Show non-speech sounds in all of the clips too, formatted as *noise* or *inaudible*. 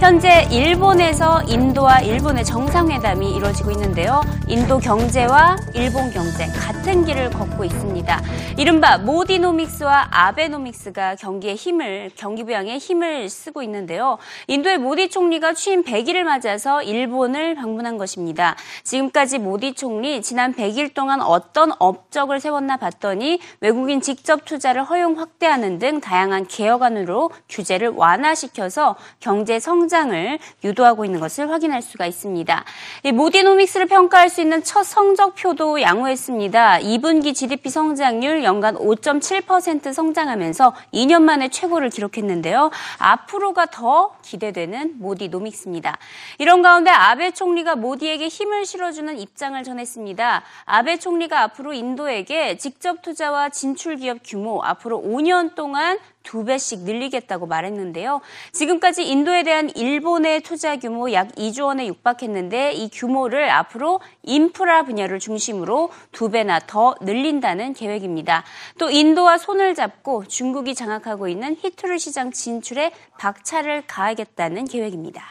현재 일본에서 인도와 일본의 정상회담이 이루어지고 있는데요. 인도 경제와 일본 경제 같은 길을 걷고 있습니다. 이른바 모디노믹스와 아베노믹스가 경기의 힘을 경기 부양에 힘을 쓰고 있는데요. 인도의 모디 총리가 취임 100일을 맞아서 일본을 방문한 것입니다. 지금까지 모디 총리 지난 100일 동안 어떤 업적을 세웠나 봤더니 외국인 직접 투자를 허용 확대하는 등 다양한 개혁안으로 규제를 완화시켜서 경제 성 성장을 유도하고 있는 것을 확인할 수가 있습니다. 모디노믹스를 평가할 수 있는 첫 성적표도 양호했습니다. 2분기 GDP 성장률 연간 5.7% 성장하면서 2년 만에 최고를 기록했는데요. 앞으로가 더 기대되는 모디노믹스입니다. 이런 가운데 아베 총리가 모디에게 힘을 실어주는 입장을 전했습니다. 아베 총리가 앞으로 인도에게 직접 투자와 진출 기업 규모 앞으로 5년 동안 두 배씩 늘리겠다고 말했는데요. 지금까지 인도에 대한 일본의 투자 규모 약 2조 원에 육박했는데 이 규모를 앞으로 인프라 분야를 중심으로 두 배나 더 늘린다는 계획입니다. 또 인도와 손을 잡고 중국이 장악하고 있는 히트루 시장 진출에 박차를 가하겠다는 계획입니다.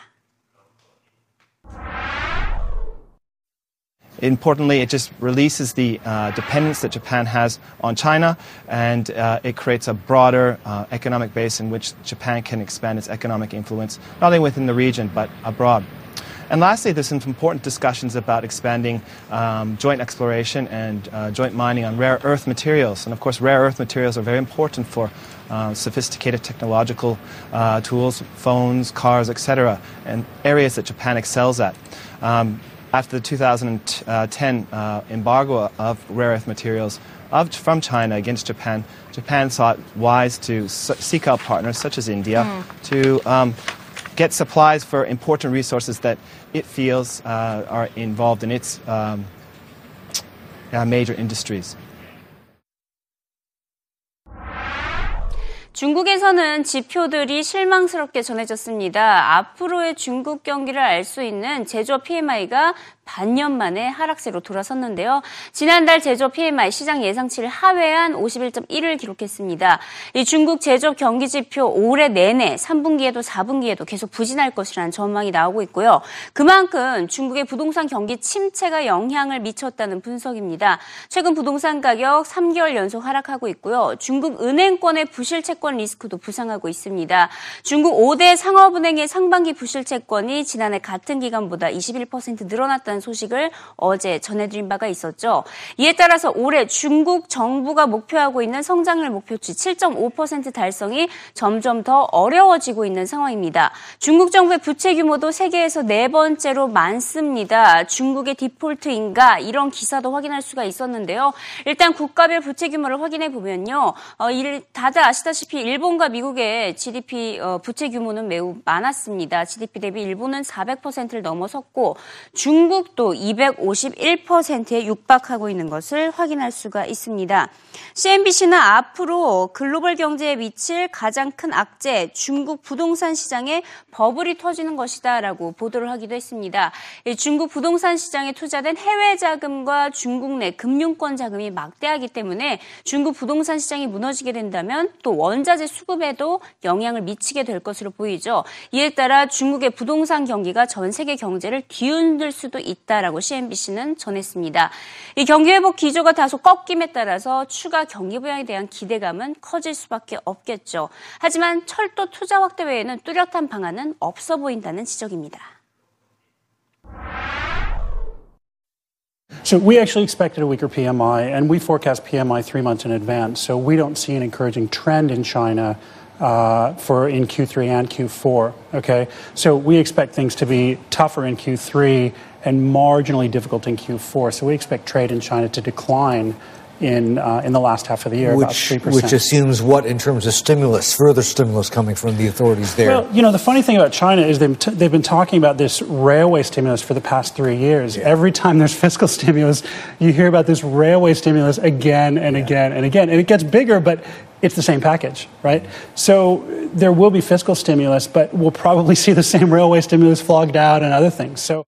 Importantly, it just releases the uh, dependence that Japan has on China, and uh, it creates a broader uh, economic base in which Japan can expand its economic influence, not only within the region, but abroad. And lastly, there's some important discussions about expanding um, joint exploration and uh, joint mining on rare earth materials. And of course, rare earth materials are very important for uh, sophisticated technological uh, tools, phones, cars, etc., and areas that Japan excels at. Um, after the 2010 uh, embargo of rare earth materials of, from China against Japan, Japan thought wise to seek out partners such as India mm. to um, get supplies for important resources that it feels uh, are involved in its um, uh, major industries. 중국에서는 지표들이 실망스럽게 전해졌습니다. 앞으로의 중국 경기를 알 수 있는 제조업 PMI가 반년 만에 하락세로 돌아섰는데요. 지난달 제조업 PMI 시장 예상치를 하회한 51.1을 기록했습니다. 이 중국 제조업 경기 지표 올해 내내 3분기에도 4분기에도 계속 부진할 것이라는 전망이 나오고 있고요. 그만큼 중국의 부동산 경기 침체가 영향을 미쳤다는 분석입니다. 최근 부동산 가격 3개월 연속 하락하고 있고요. 중국 은행권의 부실 채권 리스크도 부상하고 있습니다. 중국 5대 상업은행의 상반기 부실 채권이 지난해 같은 기간보다 21% 늘어났다는 있다는 소식을 어제 전해드린 바가 있었죠. 이에 따라서 올해 중국 정부가 목표하고 있는 성장률 목표치 7.5% 달성이 점점 더 어려워지고 있는 상황입니다. 중국 정부의 부채 규모도 세계에서 네 번째로 많습니다. 중국의 디폴트인가 이런 기사도 확인할 수가 있었는데요. 일단 국가별 부채 규모를 확인해 보면요. 어, 다들 아시다시피 일본과 미국의 GDP 어, 부채 규모는 매우 많았습니다. GDP 대비 일본은 400%를 넘어섰고 중국 중국도 251%에 육박하고 있는 것을 확인할 수가 있습니다. CNBC는 앞으로 글로벌 경제에 미칠 가장 큰 악재 중국 부동산 시장에 버블이 터지는 것이다라고 보도를 하기도 했습니다. 중국 부동산 시장에 투자된 해외 자금과 중국 내 금융권 자금이 막대하기 때문에 중국 부동산 시장이 무너지게 된다면 또 원자재 수급에도 영향을 미치게 될 것으로 보이죠. 이에 따라 중국의 부동산 경기가 전 세계 경제를 뒤흔들 수도 있다 라고 CNBC는 전했습니다. 이 경기 회복 기조가 다소 꺾임에 따라서 추가 경기 부양에 대한 기대감은 커질 수밖에 없겠죠. 하지만 철도 투자 확대 외에는 뚜렷한 방안은 없어 보인다는 지적입니다. So we actually expected a weaker PMI, and we forecast PMI three months in advance. So we don't see an encouraging trend in China uh, for in Q3 and Q4. Okay, so we expect things to be tougher in Q3 and marginally difficult in Q4. So we expect trade in China to decline in uh, in the last half of the year, which, about three percent. Which assumes what in terms of stimulus, further stimulus coming from the authorities there? Well, you know, the funny thing about China is they've, t- they've been talking about this railway stimulus for the past three years. Yeah. Every time there's fiscal *laughs* stimulus, you hear about this railway stimulus again and yeah. again and again, and it gets bigger, but it's the same package, right? So there will be fiscal stimulus, but we'll probably *laughs* see the same railway stimulus flogged out and other things. So.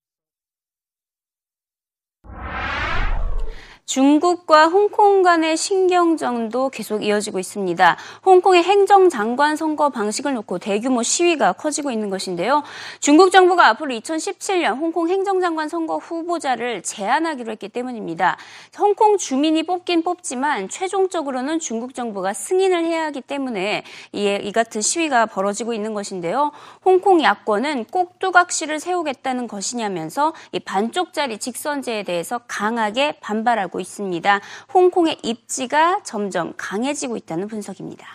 중국과 홍콩 간의 신경전도 계속 이어지고 있습니다. 홍콩의 행정장관 선거 방식을 놓고 대규모 시위가 커지고 있는 것인데요. 중국 정부가 앞으로 2017년 홍콩 행정장관 선거 후보자를 제안하기로 했기 때문입니다. 홍콩 주민이 뽑긴 뽑지만 최종적으로는 중국 정부가 승인을 해야 하기 때문에 이, 같은 시위가 벌어지고 있는 것인데요. 홍콩 야권은 꼭두각시를 세우겠다는 것이냐면서 이 반쪽짜리 직선제에 대해서 강하게 반발하고 있습니다. 홍콩의 입지가 점점 강해지고 있다는 분석입니다.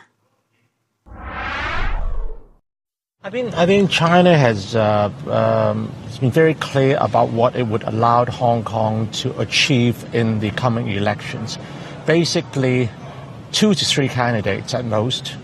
I think I think China has uh, um, been very clear about what it would allow Hong Kong to achieve in the coming elections. Basically, two to three candidates at most.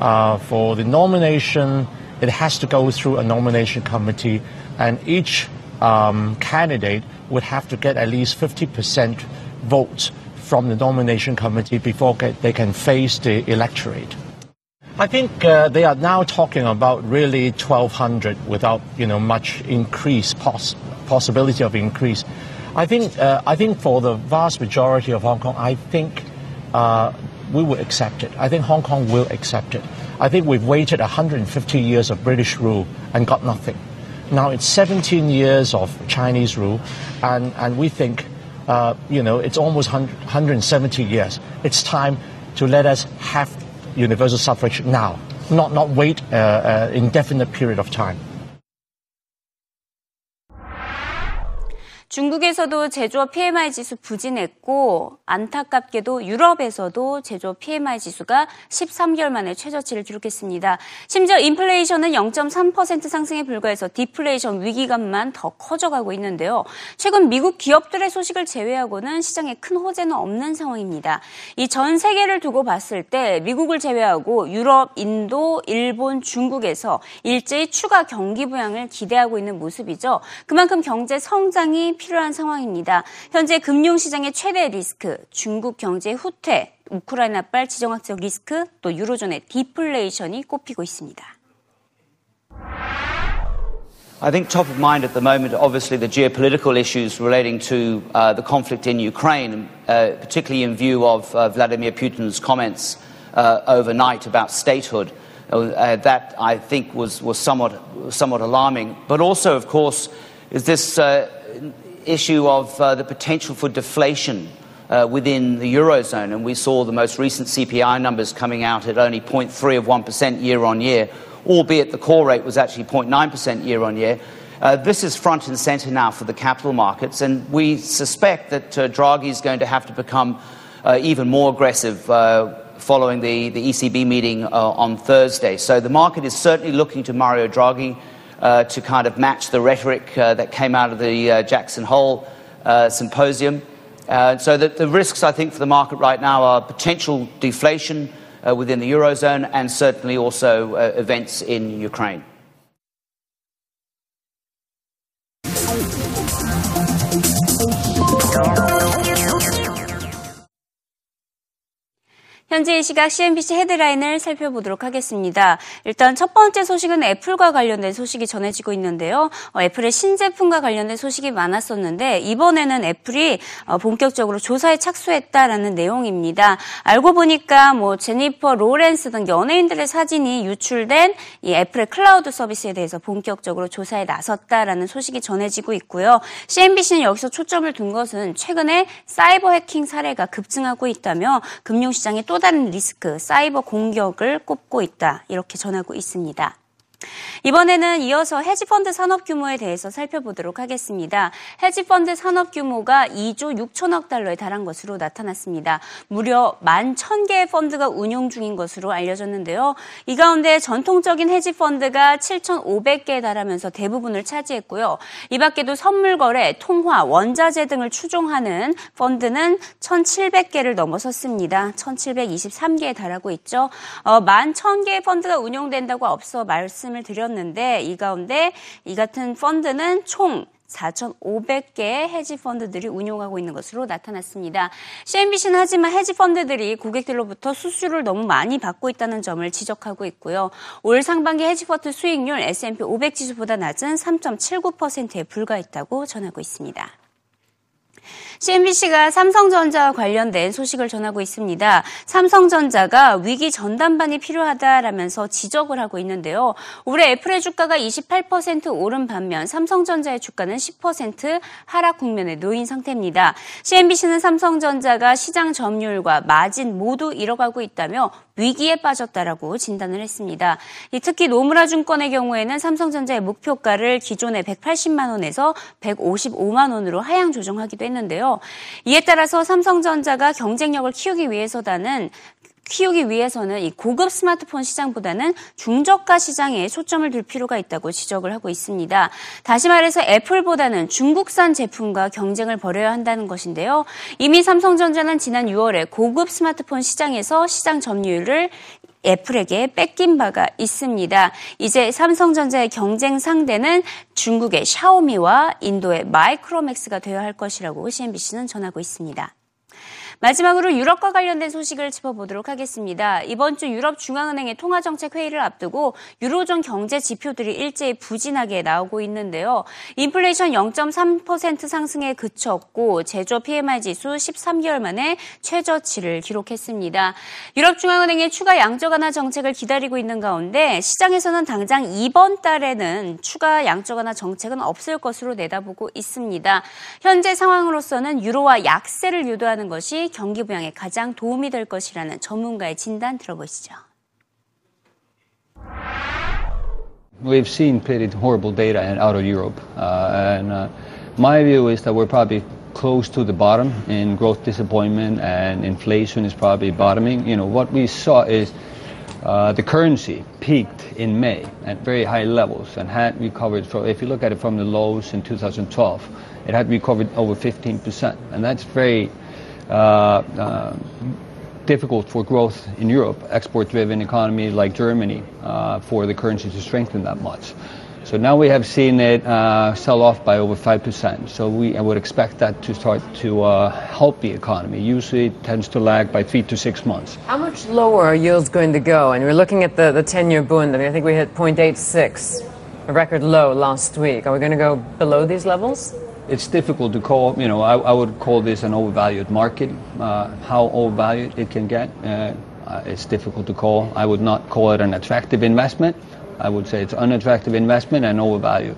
Uh, for the nomination, it has to go through a nomination committee, and each um, candidate would have to get at least 50% votes from the nomination committee before they can face the electorate. I think uh, they are now talking about really 1,200 without, you know, much increase, poss- possibility of increase. I think, uh, I think for the vast majority of Hong Kong, I think uh, we will accept it. I think Hong Kong will accept it. I think we've waited 150 years of British rule and got nothing. Now it's 17 years of Chinese rule, and, and we think uh, you know, it's almost 170 years. It's time to let us have universal suffrage now, not, not wait an uh, uh, indefinite period of time. 중국에서도 제조업 PMI 지수 부진했고 안타깝게도 유럽에서도 제조업 PMI 지수가 13개월 만에 최저치를 기록했습니다. 심지어 인플레이션은 0.3% 상승에 불과해서 디플레이션 위기감만 더 커져가고 있는데요. 최근 미국 기업들의 소식을 제외하고는 시장에 큰 호재는 없는 상황입니다. 이 전 세계를 두고 봤을 때 미국을 제외하고 유럽, 인도, 일본, 중국에서 일제히 추가 경기 부양을 기대하고 있는 모습이죠. 그만큼 경제 성장이 필요한 상황입니다. 현재 금융시장의 최대 리스크, 중국 경제 후퇴, 우크라이나발 지정학적 리스크, 또 유로존의 디플레이션이 꼽히고 있습니다. I think top of mind at the moment, obviously, the geopolitical issues relating to uh, the conflict in Ukraine, uh, particularly in view of uh, Vladimir Putin's comments uh, overnight about statehood. Uh, that I think was, was somewhat, somewhat alarming. But also, of course, is this uh, issue of uh, the potential for deflation uh, within the Eurozone. And we saw the most recent CPI numbers coming out at only 0.3 of 1% year on year, albeit the core rate was actually 0.9% year on year. Uh, this is front and centre now for the capital markets, and we suspect that uh, Draghi is going to have to become uh, even more aggressive uh, following the, the ECB meeting on Thursday. So the market is certainly looking to Mario Draghi uh, to kind of match the rhetoric uh, that came out of the uh, Jackson Hole uh, symposium. Uh, so the, the, risks, I think, for the market right now are potential deflation within the Eurozone and certainly also events in Ukraine. 현재 이 시각 CNBC 헤드라인을 살펴보도록 하겠습니다. 일단 첫 번째 소식은 애플과 관련된 소식이 전해지고 있는데요. 어, 애플의 신제품과 관련된 소식이 많았었는데 이번에는 애플이 어, 본격적으로 조사에 착수했다라는 내용입니다. 알고 보니까 뭐 제니퍼 로렌스 등 연예인들의 사진이 유출된 이 애플의 클라우드 서비스에 대해서 본격적으로 조사에 나섰다라는 소식이 전해지고 있고요. CNBC는 여기서 초점을 둔 것은 최근에 사이버 해킹 사례가 급증하고 있다며 금융시장에 또 다른 리스크, 사이버 공격을 꼽고 있다. 이렇게 전하고 있습니다. 이번에는 이어서 헤지펀드 산업 규모에 대해서 살펴보도록 하겠습니다. 헤지펀드 산업 규모가 2조 6천억 달러에 달한 것으로 나타났습니다. 무려 1만 1,000개의 펀드가 운용 중인 것으로 알려졌는데요. 이 가운데 전통적인 헤지펀드가 7,500개에 달하면서 대부분을 차지했고요. 이 밖에도 선물 거래, 통화, 원자재 등을 추종하는 펀드는 1,700개를 넘어섰습니다. 1,723개에 달하고 있죠. 어, 1만 1,000개의 펀드가 운용된다고 앞서 말씀 말씀을 드렸는데 이 가운데 이 같은 펀드는 총 4,500개의 헤지 펀드들이 운용하고 있는 것으로 나타났습니다. CNBC는 하지만 헤지 펀드들이 고객들로부터 수수료를 너무 많이 받고 있다는 점을 지적하고 있고요. 올 상반기 헤지 펀드 수익률 S&P 500 지수보다 낮은 3.79%에 불과했다고 전하고 있습니다. CNBC가 삼성전자와 관련된 소식을 전하고 있습니다. 삼성전자가 위기 전담반이 필요하다라면서 지적을 하고 있는데요. 올해 애플의 주가가 28% 오른 반면 삼성전자의 주가는 10% 하락 국면에 놓인 상태입니다. CNBC는 삼성전자가 시장 점유율과 마진 모두 잃어가고 있다며 위기에 빠졌다라고 진단을 했습니다. 특히 노무라 증권의 경우에는 삼성전자의 목표가를 기존의 180만 원에서 155만 원으로 하향 조정하기도 했는데요. 이에 따라서 삼성전자가 경쟁력을 키우기 위해서다는 키우기 위해서는 이 고급 스마트폰 시장보다는 중저가 시장에 초점을 둘 필요가 있다고 지적을 하고 있습니다. 다시 말해서 애플보다는 중국산 제품과 경쟁을 벌여야 한다는 것인데요. 이미 삼성전자는 지난 6월에 고급 스마트폰 시장에서 시장 점유율을 애플에게 뺏긴 바가 있습니다. 이제 삼성전자의 경쟁 상대는 중국의 샤오미와 인도의 마이크로맥스가 되어야 할 것이라고 CNBC는 전하고 있습니다. 마지막으로 유럽과 관련된 소식을 짚어보도록 하겠습니다. 이번 주 유럽 중앙은행의 통화 정책 회의를 앞두고 유로존 경제 지표들이 일제히 부진하게 나오고 있는데요. 인플레이션 0.3% 상승에 그쳤고 제조 PMI 지수 13개월 만에 최저치를 기록했습니다. 유럽 중앙은행의 추가 양적 완화 정책을 기다리고 있는 가운데 시장에서는 당장 이번 달에는 추가 양적 완화 정책은 없을 것으로 내다보고 있습니다. 현재 상황으로서는 유로와 약세를 유도하는 것이 경기 부양에 가장 도움이 될 것이라는 전문가의 진단 들어보시죠. We've seen pretty horrible data out of Europe, uh, and uh, my view is that we're probably close to the bottom in growth disappointment, and inflation is probably bottoming. You know, what we saw is uh, the currency peaked in May at very high levels and had recovered. From, if you look at it from the lows in 2012, it had recovered over 15%, and that's very uh, uh, difficult for growth in Europe, export-driven economy like Germany, uh, for the currency to strengthen that much. So now we have seen it uh, sell off by over 5%. So we I would expect that to start to uh, help the economy. Usually it tends to lag by three to six months. How much lower are yields going to go? And we're looking at the, the 10-year bond. I mean, I think we hit 0.86, a record low last week. Are we going to go below these levels? It's difficult to call, you know, I, I would call this an overvalued market. Uh, how overvalued it can get, uh, it's difficult to call. I would not call it an attractive investment. I would say it's unattractive investment and overvalued.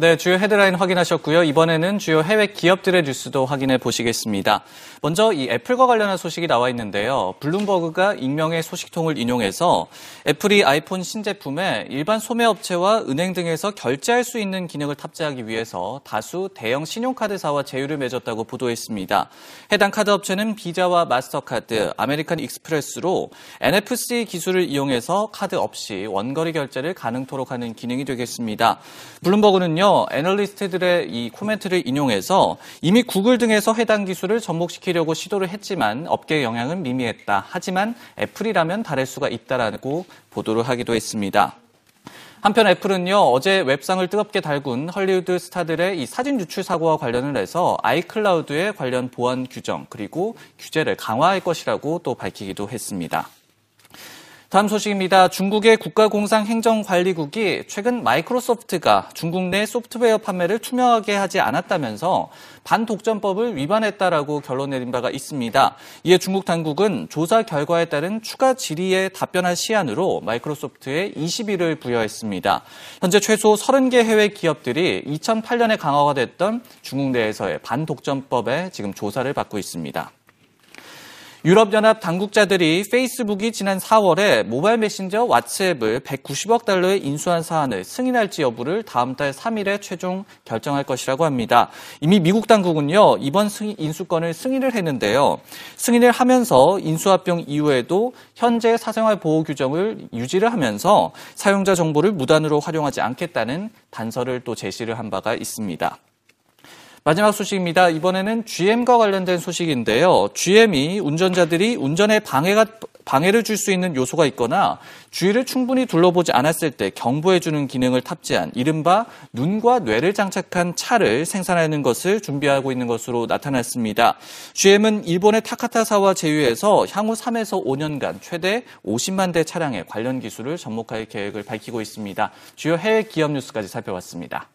네, 주요 헤드라인 확인하셨고요. 이번에는 주요 해외 기업들의 뉴스도 확인해 보시겠습니다. 먼저 이 애플과 관련한 소식이 나와 있는데요. 블룸버그가 익명의 소식통을 인용해서 애플이 아이폰 신제품에 일반 소매업체와 은행 등에서 결제할 수 있는 기능을 탑재하기 위해서 다수 대형 신용카드사와 제휴를 맺었다고 보도했습니다. 해당 카드 업체는 비자와 마스터카드, 아메리칸 익스프레스로 NFC 기술을 이용해서 카드 없이 근거리 결제를 가능토록 하는 기능이 되겠습니다. 블룸버그는요, 애널리스트들의 이 코멘트를 인용해서 이미 구글 등에서 해당 기술을 접목시키려고 시도를 했지만 업계의 영향은 미미했다. 하지만 애플이라면 다를 수가 있다라고 보도를 하기도 했습니다. 한편 애플은요, 어제 웹상을 뜨겁게 달군 헐리우드 스타들의 이 사진 유출 사고와 관련을 해서 아이클라우드의 관련 보안 규정, 그리고 규제를 강화할 것이라고 또 밝히기도 했습니다. 다음 소식입니다. 중국의 국가공상행정관리국이 최근 마이크로소프트가 중국 내 소프트웨어 판매를 투명하게 하지 않았다면서 반독점법을 위반했다라고 결론 내린 바가 있습니다. 이에 중국 당국은 조사 결과에 따른 추가 질의에 답변할 시한으로 마이크로소프트에 20일을 부여했습니다. 현재 최소 30개 해외 기업들이 2008년에 강화가 됐던 중국 내에서의 반독점법에 지금 조사를 받고 있습니다. 유럽연합 당국자들이 페이스북이 지난 4월에 모바일 메신저 왓츠앱을 190억 달러에 인수한 사안을 승인할지 여부를 다음 달 3일에 최종 결정할 것이라고 합니다. 이미 미국 당국은요, 이번 승인, 인수권을 승인을 했는데요. 승인을 하면서 인수합병 이후에도 현재 사생활 보호 규정을 유지를 하면서 사용자 정보를 무단으로 활용하지 않겠다는 단서를 또 제시를 한 바가 있습니다. 마지막 소식입니다. 이번에는 GM과 관련된 소식인데요. GM이 운전자들이 운전에 방해가 방해를 줄 수 있는 요소가 있거나 주위를 충분히 둘러보지 않았을 때 경보해주는 기능을 탑재한 이른바 눈과 뇌를 장착한 차를 생산하는 것을 준비하고 있는 것으로 나타났습니다. GM은 일본의 타카타사와 제휴해서 향후 3에서 5년간 최대 50만 대 차량의 관련 기술을 접목할 계획을 밝히고 있습니다. 주요 해외 기업 뉴스까지 살펴봤습니다.